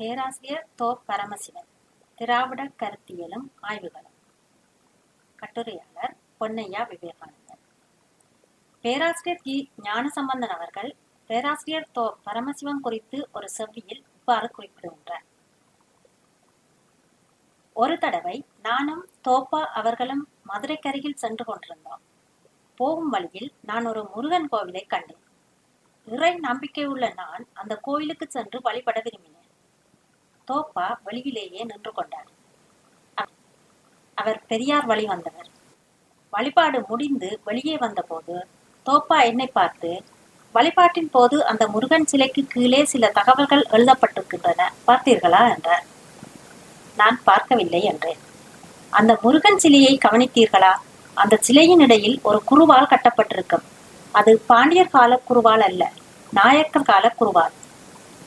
பேராசிரியர் தோ பரமசிவன். திராவிட கருத்தியலும் ஆய்வுகளும். கட்டுரையாளர் பொன்னையா விவேகானந்தன். பேராசிரியர் கி. ஞானசம்பந்தன் அவர்கள் பேராசிரியர் தோ பரமசிவன் குறித்து ஒரு செவ்வியில் இவ்வாறு குறிப்பிடுகின்றார். ஒரு தடவை நானும் தோப்பா அவர்களும் மதுரைக்கரையில் சென்று கொண்டிருந்தோம். போகும் வழியில் நான் ஒரு முருகன் கோவிலை கண்டேன். இறை நம்பிக்கை உள்ள நான் அந்த கோயிலுக்கு சென்று வழிபட விரும்பினேன். தோப்பா வெளியிலேயே நின்று கொண்டார். அவர் பெரியார் வழி வந்தவர். வழிபாடு முடிந்து வெளியே வந்தபோது தோப்பா என்னை பார்த்து வழிபாட்டின் போது அந்த முருகன் சிலைக்கு கீழே சில தகவல்கள் எழுதப்பட்டிருக்கின்றன பார்த்தீர்களா? என்றார். நான் பார்க்கவில்லை என்றேன். அந்த முருகன் சிலையை கவனித்தீர்களா? அந்த சிலையின் இடையில் ஒரு குருவால் கட்டப்பட்டிருக்கும். அது பாண்டியர் கால குருவால் அல்ல நாயக்கர் கால குருவால்.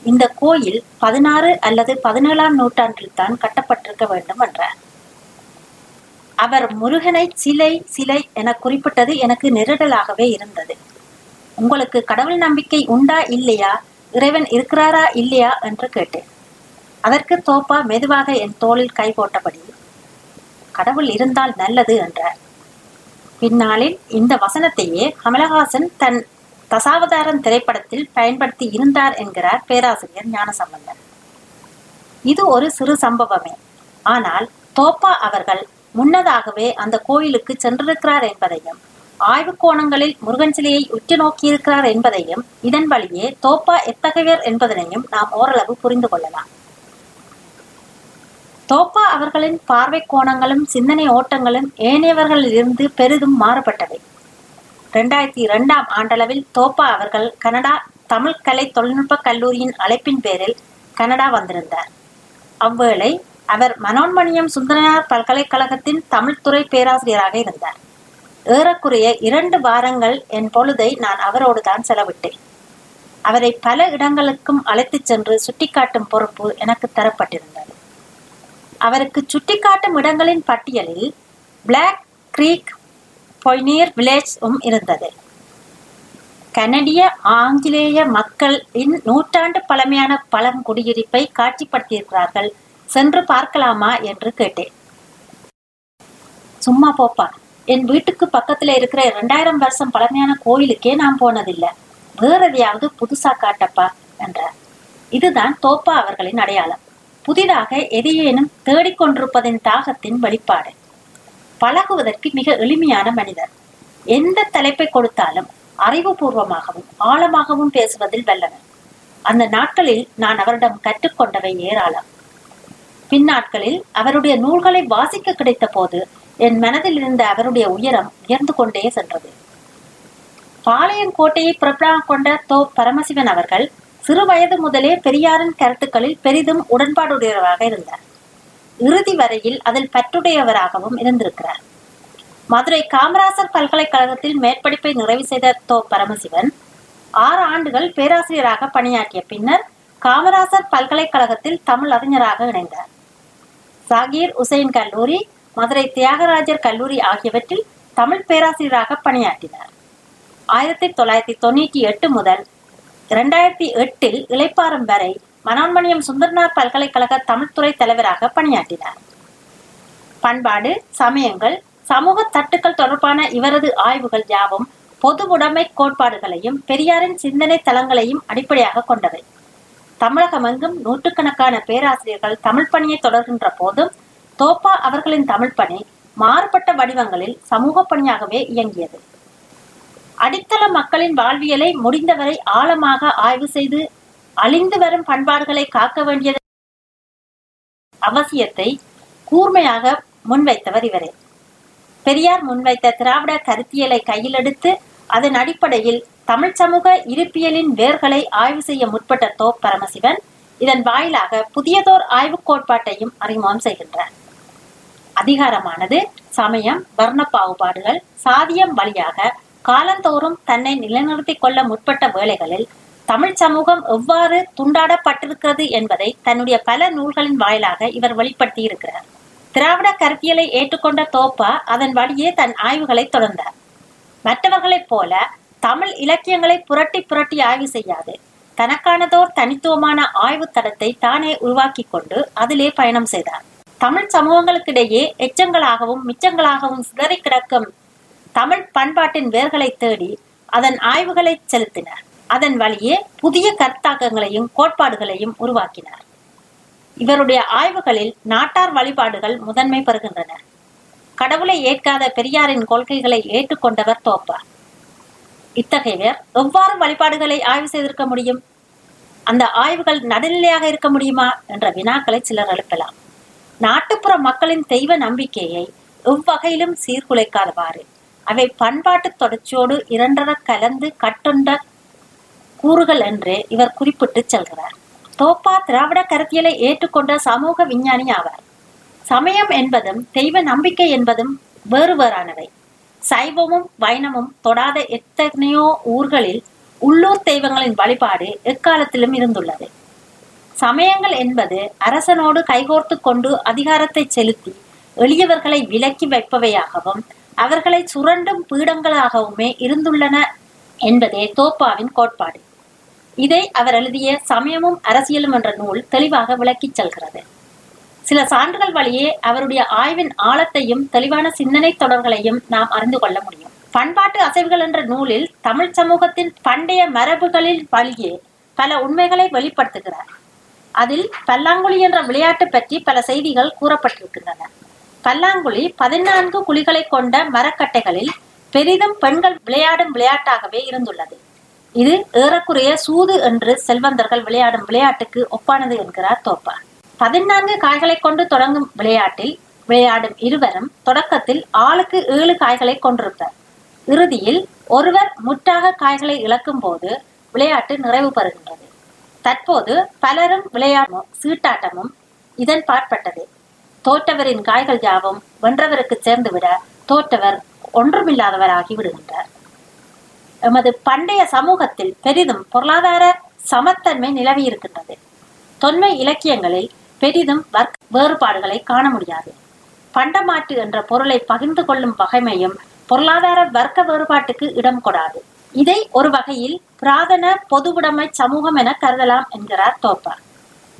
இந்த கோயில் பதினாறு அல்லது பதினேழாம் நூற்றாண்டில் தான் கட்டப்பட்டிருக்க வேண்டும் என்றார். அவர் முருகனை சிலை சிலை என குறிப்பிட்டது எனக்கு நெருடலாகவே இருந்தது. உங்களுக்கு கடவுள் நம்பிக்கை உண்டா இல்லையா? இறைவன் இருக்கிறாரா இல்லையா என்று கேட்டேன். அதற்கு தோப்பா மெதுவாக என் தோளில் கை போட்டபடி கடவுள் இருந்தால் நல்லது என்றார். பின்னாளில் இந்த வசனத்தையே கமலஹாசன் தன் தசாவதாரம் திரைப்படத்தில் பயன்படுத்தி இருந்தார் என்கிறார் பேராசிரியர் ஞானசம்பந்தன். இது ஒரு சிறு சம்பவமே. ஆனால் தோப்பா அவர்கள் முன்னதாகவே அந்த கோயிலுக்கு சென்றிருக்கிறார் என்பதையும் ஆய்வு கோணங்களில் முருகன் சிலையை உற்று நோக்கியிருக்கிறார் என்பதையும் இதன் வழியே தோப்பா எத்தகையவர் என்பதனையும் நாம் ஓரளவு புரிந்து கொள்ளலாம். தோப்பா அவர்களின் பார்வை கோணங்களும் சிந்தனை ஓட்டங்களும் ஏனையவர்களிலிருந்து பெரிதும் மாறுபட்டவை. ரெண்டாயிரத்தி இரண்டாம் ஆண்டளவில் தோப்பா அவர்கள் கனடா தமிழ் கலை தொழில்நுட்ப கல்லூரியின் அழைப்பின் பேரில் கனடா வந்திருந்தார். அவ்வேளை அவர் மனோன்மணியம் சுந்தரனார் பல்கலைக்கழகத்தின் தமிழ்துறை பேராசிரியராக இருந்தார். ஏறக்குறைய இரண்டு வாரங்கள் என் பொழுதை நான் அவரோடு தான் செலவிட்டேன். அவரை பல இடங்களுக்கும் அழைத்துச் சென்று சுட்டிக்காட்டும் பொறுப்பு எனக்கு தரப்பட்டிருந்தது. அவருக்கு சுட்டிக்காட்டும் இடங்களின் பட்டியலில் பிளாக் கிரீக் பொய்னீர் வில்லேஜும் இருந்தது. கனடிய ஆங்கிலேய மக்களின் நூற்றாண்டு பழமையான பழங்குடியிருப்பை காட்சிப்படுத்தியிருக்கிறார்கள். சென்று பார்க்கலாமா என்று கேட்டேன். சும்மா போப்பா என் வீட்டுக்கு பக்கத்துல இருக்கிற இரண்டாயிரம் வருஷம் பழமையான கோயிலுக்கே நான் போனதில்லை. வேற எதையாவது புதுசா காட்டப்பா என்றார். இதுதான் தோப்பா அவர்களின் அடையாளம். புதிதாக எதையேனும் தேடிக்கொண்டிருப்பதின் தாகத்தின் வெளிப்பாடு. பழகுவதற்கு மிக எளிமையான மனிதர். எந்த தலைப்பை கொடுத்தாலும் அறிவுபூர்வமாகவும் ஆழமாகவும் பேசுவதில் வல்லவர். அந்த நாட்களில் நான் அவரிடம் கற்றுக்கொண்டவை ஏராளம். பின்னாட்களில் அவருடைய நூல்களை வாசிக்க கிடைத்த போது என் மனதில் இருந்த அவருடைய உயரம் உயர்ந்து கொண்டே சென்றது. பாளையங்கோட்டையை பிறப்பாக கொண்ட தோ பரமசிவன் அவர்கள் சிறு வயது முதலே பெரியாரின் கருத்துக்களில் பெரிதும் உடன்பாடுடையவராக இருந்தார். இறுதி வரையில் அதில் பற்றுடையவராகவும் இருந்திருக்கிறார். மதுரை காமராசர் பல்கலைக்கழகத்தில் மேற்படிப்பை நிறைவு செய்த தோ பரமசிவன் ஆறு ஆண்டுகள் பேராசிரியராக பணியாற்றிய பின்னர் காமராசர் பல்கலைக்கழகத்தில் தமிழ் அறிஞராக இணைந்தார். சாகீர் உசைன் கல்லூரி மதுரை தியாகராஜர் கல்லூரி ஆகியவற்றில் தமிழ் பேராசிரியராக பணியாற்றினார். ஆயிரத்தி தொள்ளாயிரத்தி தொண்ணூற்றி எட்டு முதல் இரண்டாயிரத்தி எட்டில் இளைப்பாறும் வரை மனோன்மணியம் சுந்தர்னார் பல்கலைக்கழக தமிழ்துறை தலைவராக பணியாற்றினார். பண்பாடு சமயங்கள் சமூக தட்டுக்கள் தொடர்பான இவரது ஆய்வுகள் யாவும் பொதுவுடைமை கோட்பாடுகளையும் பெரியாரின் சிந்தனை தளங்களையும் அடிப்படையாக கொண்டவை. தமிழகமெங்கும் நூற்றுக்கணக்கான பேராசிரியர்கள் தமிழ் பணியை தொடர்கின்ற போதும் தோப்பா அவர்களின் தமிழ் பணி மாறுபட்ட வடிவங்களில் சமூக பணியாகவே இயங்கியது. அடித்தள மக்களின் வாழ்வியலை முடிந்தவரை ஆழமாக ஆய்வு செய்து அழிந்து வரும் பண்பாடுகளை காக்க வேண்டியது அவசியத்தை கூர்மையாக முன்வைத்தவர் இவரே. பெரியார் முன்வைத்த திராவிட கருத்தியலை கையில் எடுத்து அதன் அடிப்படையில் தமிழ் சமூக இருப்பியலின் வேர்களை ஆய்வு செய்ய முற்பட்ட தோ பரமசிவன் இதன் வாயிலாக புதியதோர் ஆய்வு கோட்பாட்டையும் அறிமுகம் செய்கின்றார். அதிகாரமானது சமயம் வர்ண பாகுபாடுகள் சாதியம் வழியாக காலந்தோறும் தன்னை நிலைநிறுத்திக் கொள்ள முற்பட்ட வேளைகளில் தமிழ் சமூகம் எவ்வாறு துண்டாடப்பட்டிருக்கிறது என்பதை தன்னுடைய பல நூல்களின் வாயிலாக இவர் வெளிப்படுத்தி இருக்கிறார் திராவிட கருத்தியலை ஏற்றுக்கொண்ட தோப்பா அதன் வழியே தன் ஆய்வுகளை தொடர்ந்தார். மற்றவர்களைப் போல தமிழ் இலக்கியங்களை புரட்டி புரட்டி ஆய்வு செய்யாது. தனக்கானதோர் தனித்துவமான ஆய்வு தடத்தை தானே உருவாக்கி கொண்டு அதிலே பயணம் செய்தார். தமிழ் சமூகங்களுக்கிடையே எச்சங்களாகவும் மிச்சங்களாகவும் சிதறி கிடக்கும் தமிழ் பண்பாட்டின் வேர்களை தேடி அதன் ஆய்வுகளை செலுத்தினார். அதன் வழியே புதிய கருத்தாக்கங்களையும் கோட்பாடுகளையும் உருவாக்கினார். இவருடைய ஆய்வுகளில் நாட்டார் வழிபாடுகள் முதன்மை பெறுகின்றன. கடவுளை ஏற்காத பெரியாரின் கொள்கைகளை ஏற்றுக்கொண்டவர் தோப்பார் இத்தகையவர் எவ்வாறு வழிபாடுகளை ஆய்வு செய்திருக்க முடியும்? அந்த ஆய்வுகள் நடுநிலையாக இருக்க முடியுமா என்ற வினாக்களை சிலர் எழுப்பலாம். நாட்டுப்புற மக்களின் தெய்வ நம்பிக்கையை எவ்வகையிலும் சீர்குலைக்காதவாறு அவை பண்பாட்டு தொடர்ச்சியோடு இரண்டர கலந்து கட்டுண்ட கூறுகள் என்று இவர் குறிப்பிட்டு செல்கிறார். தோப்பா திராவிட கருத்தியலை ஏற்றுக்கொண்ட சமூக விஞ்ஞானி ஆவார். சமயம் என்பதும் தெய்வ நம்பிக்கை என்பதும் வேறு வேறானவை சைவமும் வைணமும் தொடாத எத்தனையோ ஊர்களில் உள்ளூர் தெய்வங்களின் வழிபாடு எக்காலத்திலும் இருந்துள்ளது. சமயங்கள் என்பது அரசனோடு கைகோர்த்து கொண்டு அதிகாரத்தை செலுத்தி எளியவர்களை விலக்கி வைப்பவையாகவும் அவர்களை சுரண்டும் பீடங்களாகவுமே இருந்துள்ளன என்பதே தோப்பாவின் கோட்பாடு. இதை அவர் எழுதிய சமயமும் அரசியலும் என்ற நூல் தெளிவாக விளக்கிச் செல்கிறது. சில சான்றுகள் வழியே அவருடைய ஆய்வின் ஆழத்தையும் தெளிவான சிந்தனை தொடர்களையும் நாம் அறிந்து கொள்ள முடியும். பண்பாட்டு அசைவுகள் என்ற நூலில் தமிழ் சமூகத்தின் பண்டைய மரபுகளில் வழியே பல உண்மைகளை வெளிப்படுத்துகிறார். அதில் பல்லாங்குழி என்ற விளையாட்டு பற்றி பல செய்திகள் கூறப்பட்டிருக்கின்றன. பல்லாங்குழி பதினான்கு குழிகளை கொண்ட மரக்கட்டைகளில் பெரிதும் பெண்கள் விளையாடும் விளையாட்டாகவே இருந்துள்ளது. இது ஏறக்குறைய சூது என்று செல்வந்தர்கள் விளையாடும் விளையாட்டுக்கு ஒப்பானது என்கிறார் தோப்பா. பதினான்கு காய்களை கொண்டு தொடங்கும் விளையாட்டில் விளையாடும் இருவரும் தொடக்கத்தில் ஆளுக்கு ஏழு காய்களை கொண்டிருப்பர். இறுதியில் ஒருவர் முற்றாக காய்களை இழக்கும் போது விளையாட்டு நிறைவு பெறுகின்றது. தற்போது பலரும் விளையாடும் சீட்டாட்டமும் இதன் பாற்பட்டது தோற்றவரின் காய்கள் யாவும் வென்றவருக்கு சேர்ந்துவிட தோற்றவர் ஒன்றுமில்லாதவராகி விடுகின்றார். எமது பண்டைய சமூகத்தில் பெரிதும் பொருளாதார சமத்தன்மை நிலவி இருக்கின்றது. தொன்மை இலக்கியங்களில் பெரிதும் வர்க்க வேறுபாடுகளை காண முடியாது. பண்டமாட்டு என்ற பொருளை பகிர்ந்து கொள்ளும் வகைமையும் பொருளாதார வர்க்க வேறுபாட்டுக்கு இடம் கொடாது. இதை ஒரு வகையில் பிராதன பொதுவுடைமை சமூகம் என கருதலாம் என்கிறார் தோப்பார்.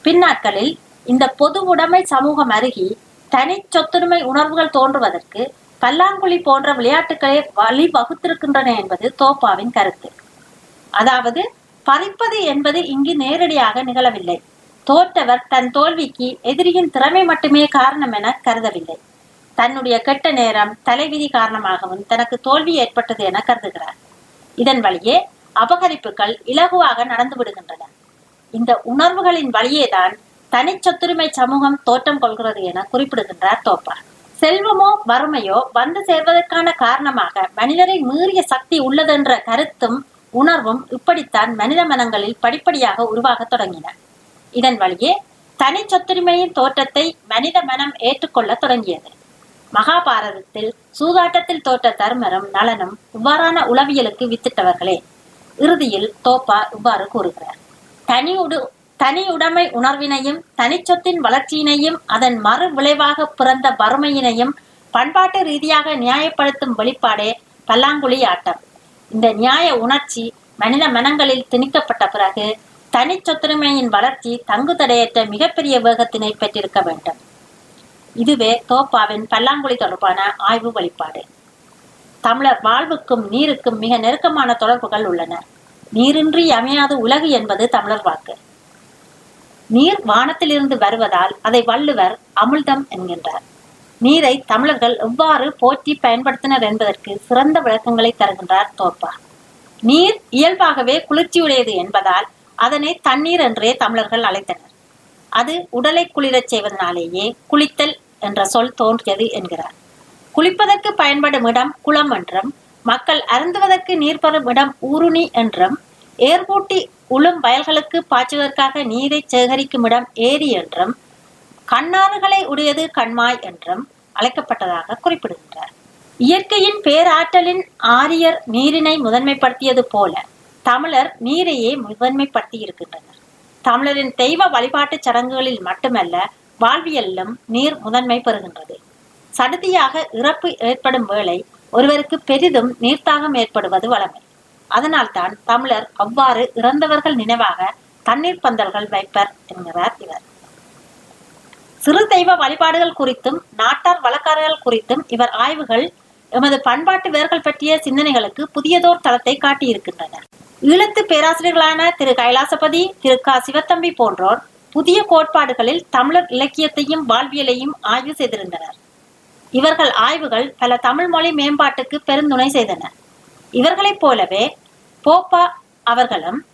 பின்னாட்களில் இந்த பொது உடைமை சமூகம் அருகி தனி சொத்துரிமை உணர்வுகள் தோன்றுவதற்கு பல்லாங்குழி போன்ற விளையாட்டுகளை வழி வகுத்திருக்கின்றன என்பது தோப்பாவின் கருத்து. அதாவது பறிப்பது என்பது இங்கு நேரடியாக நிகழவில்லை. தோற்றவர் தன் தோல்விக்கு எதிரியின் திறமை மட்டுமே காரணம் என கருதவில்லை. தன்னுடைய கெட்ட நேரம் தலைவிதி காரணமாகவும் தனக்கு தோல்வி ஏற்பட்டது என கருதுகிறார். இதன் வழியே அபகரிப்புகள் இலகுவாக நடந்து விடுகின்றன. இந்த உணர்வுகளின் வழியேதான் தனி சொத்துரிமை சமூகம் தோற்றம் கொள்கிறது என குறிப்பிடுகின்றார் தோப்பார் செல்வமோ வறுமையோ வந்து சேர்வதற்கான காரணமாக மனிதரை மீறிய சக்தி உள்ளதென்ற கருத்தும் உணர்வும் இப்படித்தான் மனித மனங்களில் படிப்படியாக உருவாகத் தொடங்கின. இதன் வழியே தனி சொத்துரிமையின் தோற்றத்தை மனித மனம் ஏற்றுக்கொள்ள தொடங்கியது. மகாபாரதத்தில் சூதாட்டத்தில் தோற்ற தர்மரும் நலனும் இவ்வாறான உளவியலுக்கு வித்திட்டவர்களே. இறுதியில் தோப்பா இவ்வாறு கூறுகிறார். தனியுடு தனி உடைமை உணர்வினையும் தனிச்சொத்தின் வளர்ச்சியினையும் அதன் மறு விளைவாக பிறந்த வறுமையினையும் பண்பாட்டு ரீதியாக நியாயப்படுத்தும் வெளிப்பாடே பல்லாங்குழி ஆட்டம். இந்த நியாய உணர்ச்சி மனித மனங்களில் திணிக்கப்பட்ட பிறகு தனி சொத்துரிமையின் வளர்ச்சி தங்கு தடையற்ற மிகப்பெரிய வேகத்தினை பெற்றிருக்க வேண்டும். இதுவே தோப்பாவின் பல்லாங்குழி தொடர்பான ஆய்வு வழிபாடு தமிழர் வாழ்வுக்கும் நீருக்கும் மிக நெருக்கமான தொடர்புகள் உள்ளன. நீரின்றி அமையாது உலகு என்பது தமிழர் வாக்கு. நீர் வானத்திலிருந்து வருவதால் அதை வள்ளுவர் அமிழ்தம் என்கின்றார். நீரை தமிழர்கள் எவ்வாறு போற்றி பயன்படுத்தினர் என்பதற்கு சிறந்த விளக்கங்களை தருகின்றார் தோப்பா. நீர் இயல்பாகவே குளிர்ச்சியுடையது என்பதால் அதனை தண்ணீர் என்றே தமிழர்கள் அழைத்தனர். அது உடலை குளிரச் செய்வதனாலேயே குளித்தல் என்ற சொல் தோன்றியது என்கிறார். குளிப்பதற்கு பயன்படும் இடம் குளம் என்றும் மக்கள் அருந்துவதற்கு நீர் பெறும் இடம் ஊருணி என்றும் ஏர்பூட்டி உளும் வயல்களுக்கு பாய்ச்சுவதற்காக நீரை சேகரிக்கும் இடம் ஏரி என்றும் கண்ணாறுகளை உடையது கண்மாய் என்றும் அழைக்கப்பட்டதாக குறிப்பிடுகின்றார். இயற்கையின் பேராற்றலின் ஆரியர் நீரினை முதன்மைப்படுத்தியது போல தமிழர் நீரையே முதன்மைப்படுத்தி இருக்கின்றனர் தமிழரின் தெய்வ வழிபாட்டு சடங்குகளில் மட்டுமல்ல வாழ்வியலிலும் நீர் முதன்மை பெறுகின்றது. சடுதியாக இறப்பு ஏற்படும் வேளை ஒருவருக்கு பெரிதும் நீர்த்தாகம் ஏற்படுவது வளமை அதனால்தான் தமிழர் அவ்வாறு இறந்தவர்கள் நினைவாக தண்ணீர் பந்தல்கள் வைப்பர் என்கிறார் இவர். சிறு தெய்வ வழிபாடுகள் குறித்தும் நாட்டார் வழக்காரர்கள் குறித்தும் இவர் ஆய்வுகள் எமது பண்பாட்டு வேர்கள் பற்றிய சிந்தனைகளுக்கு புதியதோர் தளத்தை காட்டியிருக்கின்றன ஈழத்து பேராசிரியர்களான திரு கைலாசபதி திரு க. சிவத்தம்பி போன்றோர் புதிய கோட்பாடுகளில் தமிழர் இலக்கியத்தையும் வாழ்வியலையும் ஆய்வு செய்திருந்தனர். இவர்கள் ஆய்வுகள் பல தமிழ் மொழி மேம்பாட்டுக்கு பெருந்துணை செய்தன. இவர்களைப் போலவே போப்பா அவர்களும்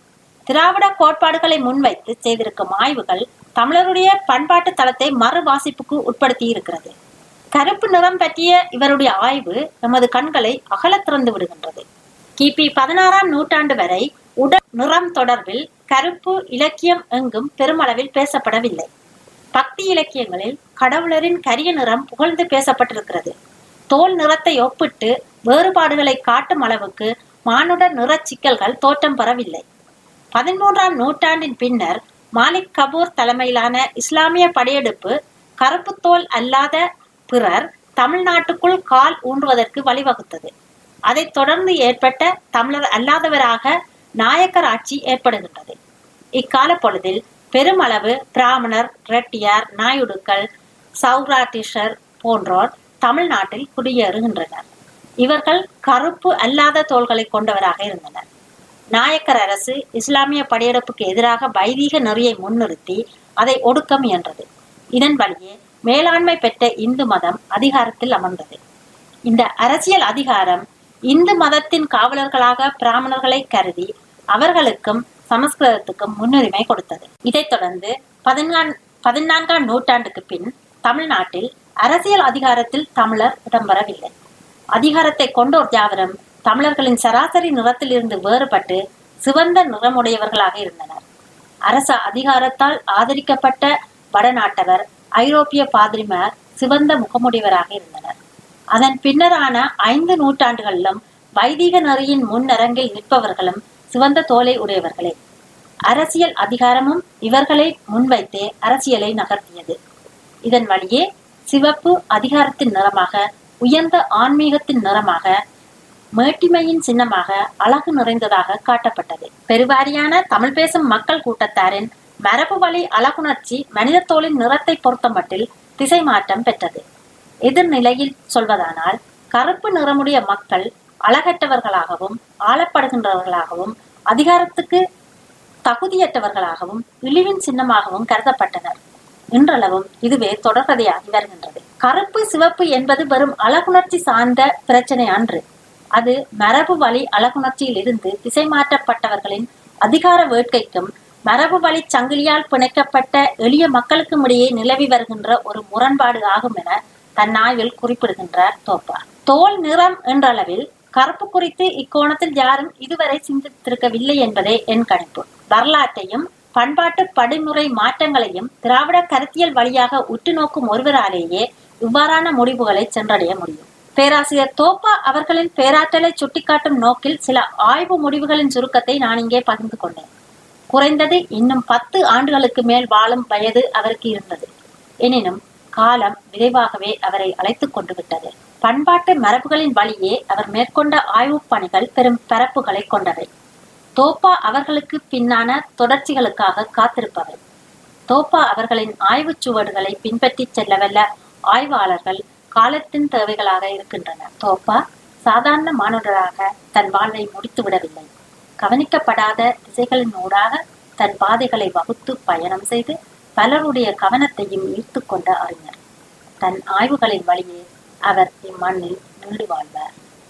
திராவிட கோட்பாடுகளை முன்வைத்து செய்திருக்கும் ஆய்வுகள் தமிழருடைய பண்பாட்டு தளத்தை மறு வாசிப்புக்கு உட்படுத்தி இருக்கிறது கருப்பு நிறம் பற்றிய இவருடைய ஆய்வு நமது கண்களை அகலத் திறந்து விடுகின்றது. கிபி பதினாறாம் நூற்றாண்டு வரை உடல் நிறம் தொடர்பில் கருப்பு இலக்கியம் எங்கும் பெருமளவில் பேசப்படவில்லை. பக்தி இலக்கியங்களில் கடவுளரின் கரிய நிறம் புகழ்ந்து பேசப்பட்டிருக்கிறது. தோல் நிறத்தை ஒப்பிட்டு வேறுபாடுகளை காட்டும் அளவுக்கு மானுட நிறச் சிக்கல்கள் தோற்றம் பெறவில்லை. பதிமூன்றாம் நூற்றாண்டின் பின்னர் மாலிக் கபூர் தலைமையிலான இஸ்லாமிய படையெடுப்பு கருப்பு தோல் அல்லாத பிறர் தமிழ்நாட்டுக்குள் கால் ஊன்றுவதற்கு வழிவகுத்தது. அதைத் தொடர்ந்து ஏற்பட்ட தமிழர் அல்லாதவராக நாயக்கர் ஆட்சி ஏற்படுகின்றது. இக்கால பொழுதில் பெருமளவு பிராமணர் ரெட்டியார் நாயுடுக்கள் சௌராட்டிஷர் போன்றோர் தமிழ்நாட்டில் குடியேறுகின்றனர். இவர்கள் கருப்பு அல்லாத தோள்களை கொண்டவராக இருந்தனர். நாயக்கர் அரசு இஸ்லாமிய படையெடுப்புக்கு எதிராக வைதீக நெறியை முன்னிறுத்தி அதை ஒடுக்க முயன்றது. இதன் வழியே மேலாண்மை பெற்ற இந்து மதம் அதிகாரத்தில் அமர்ந்தது. இந்த அரசியல் அதிகாரம் இந்து மதத்தின் காவலர்களாக பிராமணர்களை கருதி அவர்களுக்கும் சமஸ்கிருதத்துக்கும் முன்னுரிமை கொடுத்தது. இதைத் தொடர்ந்து பதினான் பதினான்காம் நூற்றாண்டுக்கு பின் தமிழ்நாட்டில் அரசியல் அதிகாரத்தில் தமிழர் இடம்பெறவில்லை. அதிகாரத்தை கொண்டோர் யாவரும் தமிழர்களின் சராசரி நிறத்திலிருந்து வேறுபட்டு சிவந்த நிறமுடையவர்களாக இருந்தனர். அரச அதிகாரத்தால் ஆதரிக்கப்பட்ட வடநாட்டவர் ஐரோப்பிய பாதிரிமார் சிவந்த முகமுடையவராக இருந்தனர். அதன் பின்னரான ஐந்து நூற்றாண்டுகளிலும் வைதிக நெறியின் முன்னரங்கில் நிற்பவர்களும் சிவந்த தோலை உடையவர்களே. அரசியல் அதிகாரமும் இவர்களை முன்வைத்தே அரசியலை நகர்த்தியது. இதன் வழியே சிவப்பு அதிகாரத்தின் நிறமாக உயர்ந்த ஆன்மீகத்தின் நிறமாக மேட்டிமையின் சின்னமாக அழகு நிறைந்ததாக காட்டப்பட்டது. பெருவாரியான தமிழ் பேசும் மக்கள் கூட்டத்தாரின் மரபு வழி அழகுணர்ச்சி மனித தோலின் நிறத்தை பொறுத்தமட்டில் திசை மாற்றம் பெற்றது. எதிர்நிலையில் சொல்வதானால் கருப்பு நிறமுடைய மக்கள் அழகற்றவர்களாகவும் ஆளப்படுகின்றவர்களாகவும் அதிகாரத்துக்கு தகுதியற்றவர்களாகவும் இழிவின் சின்னமாகவும் கருதப்பட்டனர். இன்றளவும் இதுவே தொடர்கதையாகி வருகின்றது. கருப்பு சிவப்பு என்பது வெறும் அழகுணர்ச்சி சார்ந்த பிரச்சனை அன்று. அது மரபு வழி அழகுணர்ச்சியில் இருந்து திசை மாற்றப்பட்டவர்களின் அதிகார வேட்கைக்கும் மரபு வழி சங்கிலியால் பிணைக்கப்பட்ட எளிய மக்களுக்கும் இடையே நிலவி வருகின்ற ஒரு முரண்பாடு ஆகும் என தன் ஆய்வில் குறிப்பிடுகின்றார் தோப்பா. தோல் நிறம் என்றளவில் கருப்பு குறித்து இக்கோணத்தில் யாரும் இதுவரை சிந்தித்திருக்கவில்லை என்பதே என் கணிப்பு. வரலாற்றையும் பண்பாட்டு படிமுறை மாற்றங்களையும் திராவிட கருத்தியல் வழியாக உற்று நோக்கும் ஒருவராலேயே இவ்வாறான முடிவுகளை சென்றடைய முடியும். பேராசிரியர் தோப்பா அவர்களின் பேராற்றலை சுட்டிக்காட்டும் நோக்கில் சில ஆய்வு முடிவுகளின் சுருக்கத்தை நான் இங்கே பகிர்ந்து கொண்டேன். குறைந்தது இன்னும் பத்து ஆண்டுகளுக்கு மேல் வாழும் வயது அவருக்கு இருந்தது. எனினும் காலம் விரைவாகவே அவரை அழைத்துக் கொண்டு விட்டது. பண்பாட்டு மரபுகளின் வழியே அவர் மேற்கொண்ட ஆய்வுப் பணிகள் பெரும் பரப்புகளை கொண்டவை. தோப்பா அவர்களுக்கு பின்னான தொடர்ச்சிகளுக்காக காத்திருப்பவை தோப்பா அவர்களின் ஆய்வுச் சுவடுகளை பின்பற்றிச் செல்லவல்ல ஆய்வாளர்கள் காலத்தின் தேவைகளாக இருக்கின்றன தோப்பா சாதாரண மானுடராக தன் வாழ்வை முடித்து விடவில்லை. கவனிக்கப்படாத திசைகளின் ஊடாக தன் பாதைகளை வகுத்து பயணம் செய்து பலருடைய கவனத்தையும் ஈர்த்து கொண்ட அறிஞர். தன் ஆய்வுகளின் வழியே அவர் இம்மண்ணில் நீடு வாழ்வார்.